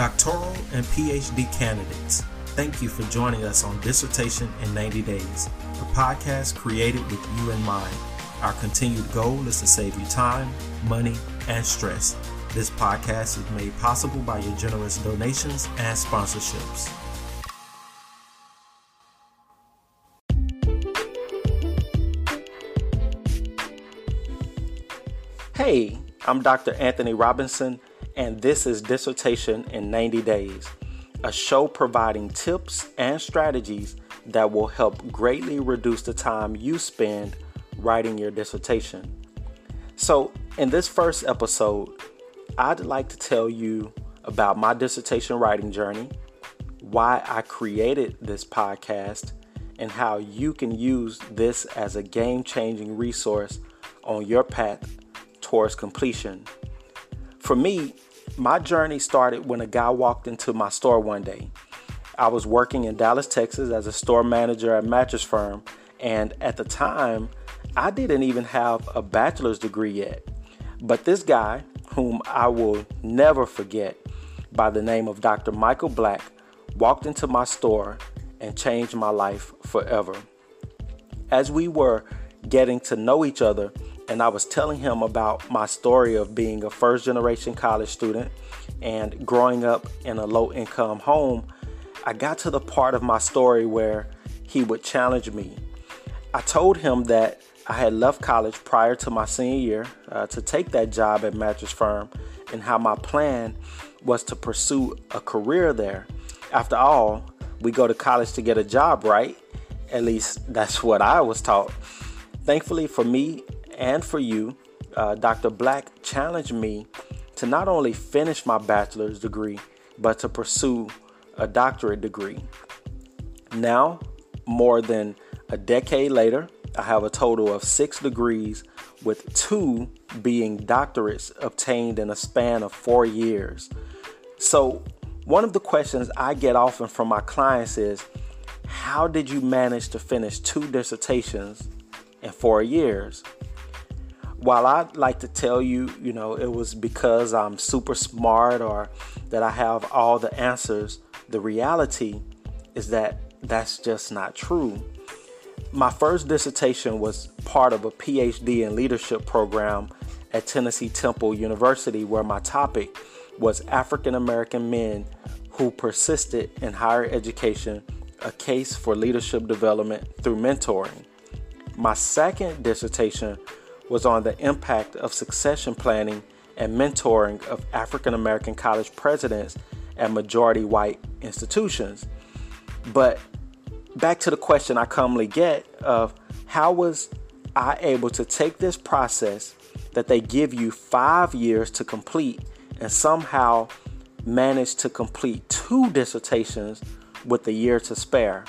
Doctoral and PhD candidates, thank you for joining us on Dissertation in 90 Days, a podcast created with you in mind. Our continued goal is to save you time, money, and stress. This podcast is made possible by your generous donations and sponsorships. Hey, I'm Dr. Anthony Robinson, and this is Dissertation in 90 Days, a show providing tips and strategies that will help greatly reduce the time you spend writing your dissertation. So, in this first episode, I'd like to tell you about my dissertation writing journey, why I created this podcast, and how you can use this as a game changing resource on your path towards completion. For me, my journey started when a guy walked into my store one day. I was working in Dallas, Texas as a store manager at Mattress Firm, and at the time, I didn't even have a bachelor's degree yet. But this guy, whom I will never forget, by the name of Dr. Michael Black, walked into my store and changed my life forever. As we were getting to know each other, and I was telling him about my story of being a first generation college student and growing up in a low income home, I got to the part of my story where he would challenge me. I told him that I had left college prior to my senior year uh, to take that job at Mattress Firm and how my plan was to pursue a career there. After all, we go to college to get a job, right? At least that's what I was taught. Thankfully for me and for you, uh, Dr. Black challenged me to not only finish my bachelor's degree, but to pursue a doctorate degree. Now, more than a decade later, I have a total of six degrees, with two being doctorates obtained in a span of four years. So, one of the questions I get often from my clients is How did you manage to finish two dissertations in four years? While I'd like to tell you, you know, it was because I'm super smart or that I have all the answers, the reality is that that's just not true. My first dissertation was part of a PhD in leadership program at Tennessee Temple University, where my topic was African American men who persisted in higher education, a case for leadership development through mentoring. My second dissertation was on the impact of succession planning and mentoring of African American college presidents at majority white institutions. But back to the question I commonly get of how was I able to take this process that they give you five years to complete and somehow manage to complete two dissertations with a year to spare?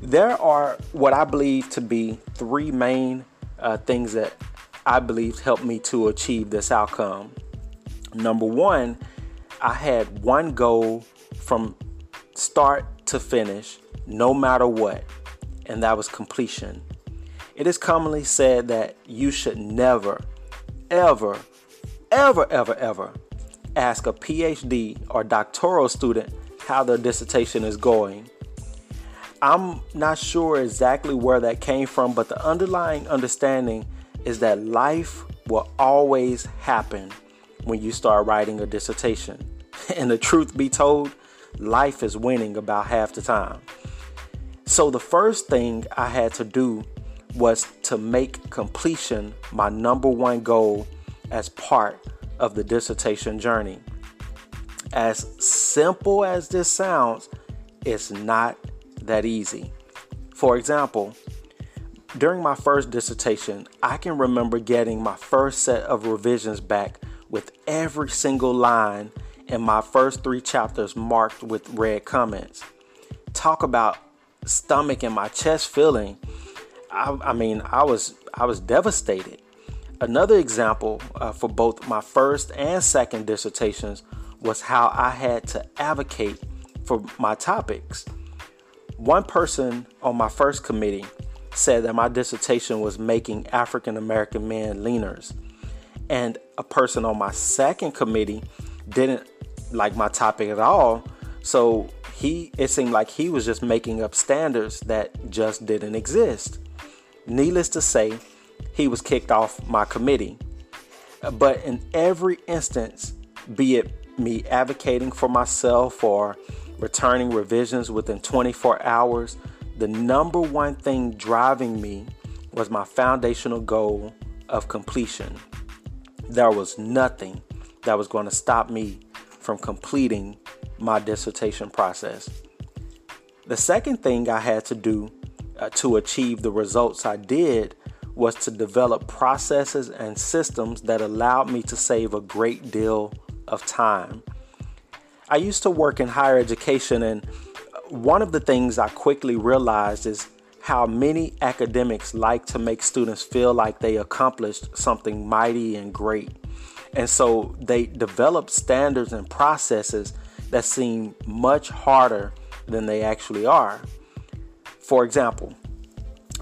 There are what I believe to be three main uh, things that I believe helped me to achieve this outcome. Number one, I had one goal from start to finish, no matter what, and that was completion. It is commonly said that you should never, ever, ever, ever, ever ask a PhD or doctoral student how their dissertation is going. I'm not sure exactly where that came from, but the underlying understanding is that life will always happen when you start writing a dissertation. And the truth be told, life is winning about half the time. So the first thing I had to do was to make completion my number one goal as part of the dissertation journey. As simple as this sounds, it's not that easy. For example, during my first dissertation, I can remember getting my first set of revisions back with every single line in my first three chapters marked with red comments. Talk about stomach and my chest feeling. I, I mean, I was I was devastated. Another example uh, for both my first and second dissertations was how I had to advocate for my topics. One person on my first committee said that my dissertation was making African American men leaners. And a person on my second committee didn't like my topic at all. So he it seemed like he was just making up standards that just didn't exist. Needless to say, he was kicked off my committee. But in every instance, be it me advocating for myself or returning revisions within 24 hours, the number one thing driving me was my foundational goal of completion. There was nothing that was going to stop me from completing my dissertation process. The second thing I had to do uh, to achieve the results I did was to develop processes and systems that allowed me to save a great deal of time. I used to work in higher education, and one of the things I quickly realized is how many academics like to make students feel like they accomplished something mighty and great. And so they develop standards and processes that seem much harder than they actually are. For example,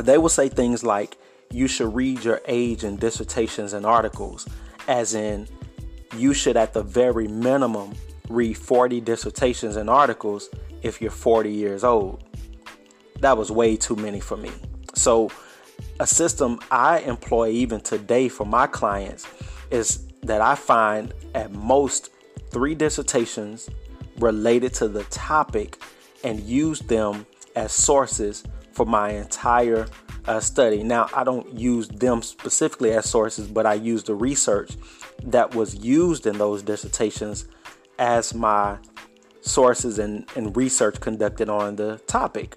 they will say things like, you should read your age in dissertations and articles, as in, you should at the very minimum read 40 dissertations and articles if you're 40 years old. That was way too many for me. So, a system I employ even today for my clients is that I find at most three dissertations related to the topic and use them as sources for my entire uh, study. Now, I don't use them specifically as sources, but I use the research that was used in those dissertations as my sources and, and research conducted on the topic.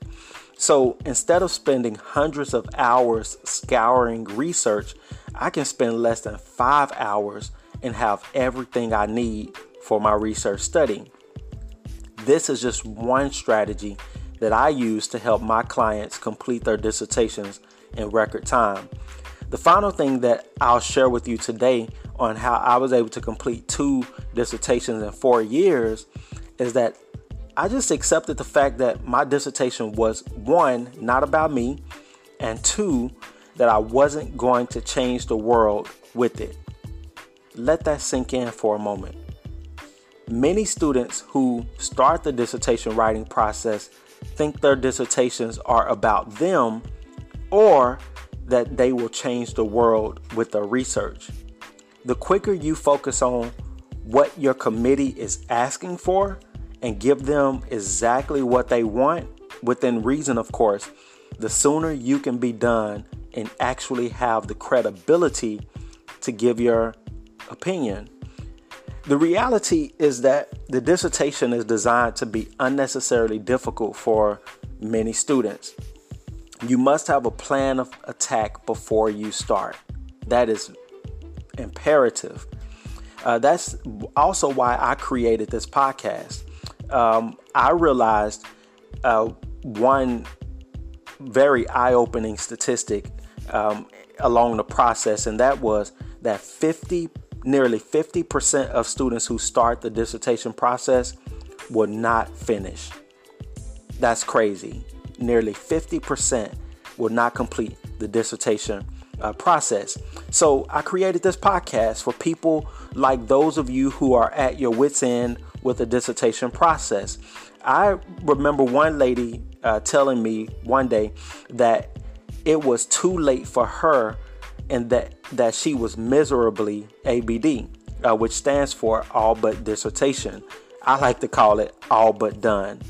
So instead of spending hundreds of hours scouring research, I can spend less than five hours and have everything I need for my research study. This is just one strategy that I use to help my clients complete their dissertations in record time. The final thing that I'll share with you today on how I was able to complete two dissertations in four years is that I just accepted the fact that my dissertation was one, not about me, and two, that I wasn't going to change the world with it. Let that sink in for a moment. Many students who start the dissertation writing process think their dissertations are about them or that they will change the world with their research. The quicker you focus on what your committee is asking for and give them exactly what they want, within reason, of course, the sooner you can be done and actually have the credibility to give your opinion. The reality is that the dissertation is designed to be unnecessarily difficult for many students. You must have a plan of attack before you start. That is imperative. Uh, that's also why I created this podcast. Um, I realized uh, one very eye opening statistic um, along the process, and that was that 50 nearly 50% of students who start the dissertation process will not finish. That's crazy. Nearly 50% will not complete the dissertation uh, process. So I created this podcast for people like those of you who are at your wits' end with the dissertation process. I remember one lady uh, telling me one day that it was too late for her and that, that she was miserably ABD, uh, which stands for all but dissertation. I like to call it all but done.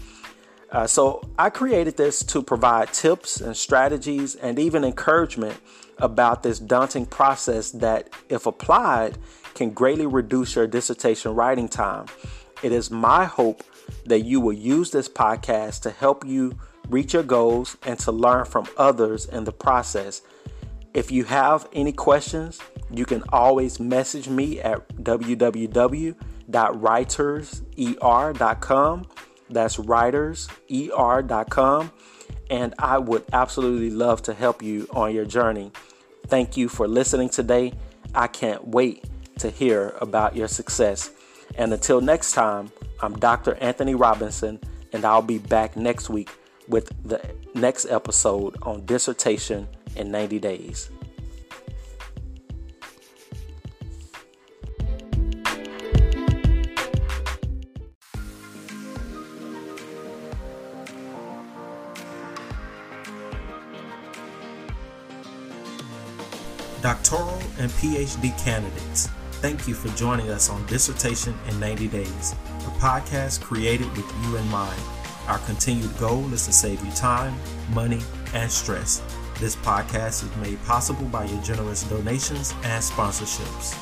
Uh, so I created this to provide tips and strategies and even encouragement about this daunting process that, if applied, can greatly reduce your dissertation writing time. It is my hope that you will use this podcast to help you reach your goals and to learn from others in the process. If you have any questions, you can always message me at www.writerser.com. That's writerser.com. And I would absolutely love to help you on your journey. Thank you for listening today. I can't wait to hear about your success. And until next time, I'm Dr. Anthony Robinson, and I'll be back next week with the next episode on dissertation in 90 days. And PhD candidates, thank you for joining us on Dissertation in 90 Days, a podcast created with you in mind. Our continued goal is to save you time, money, and stress. This podcast is made possible by your generous donations and sponsorships.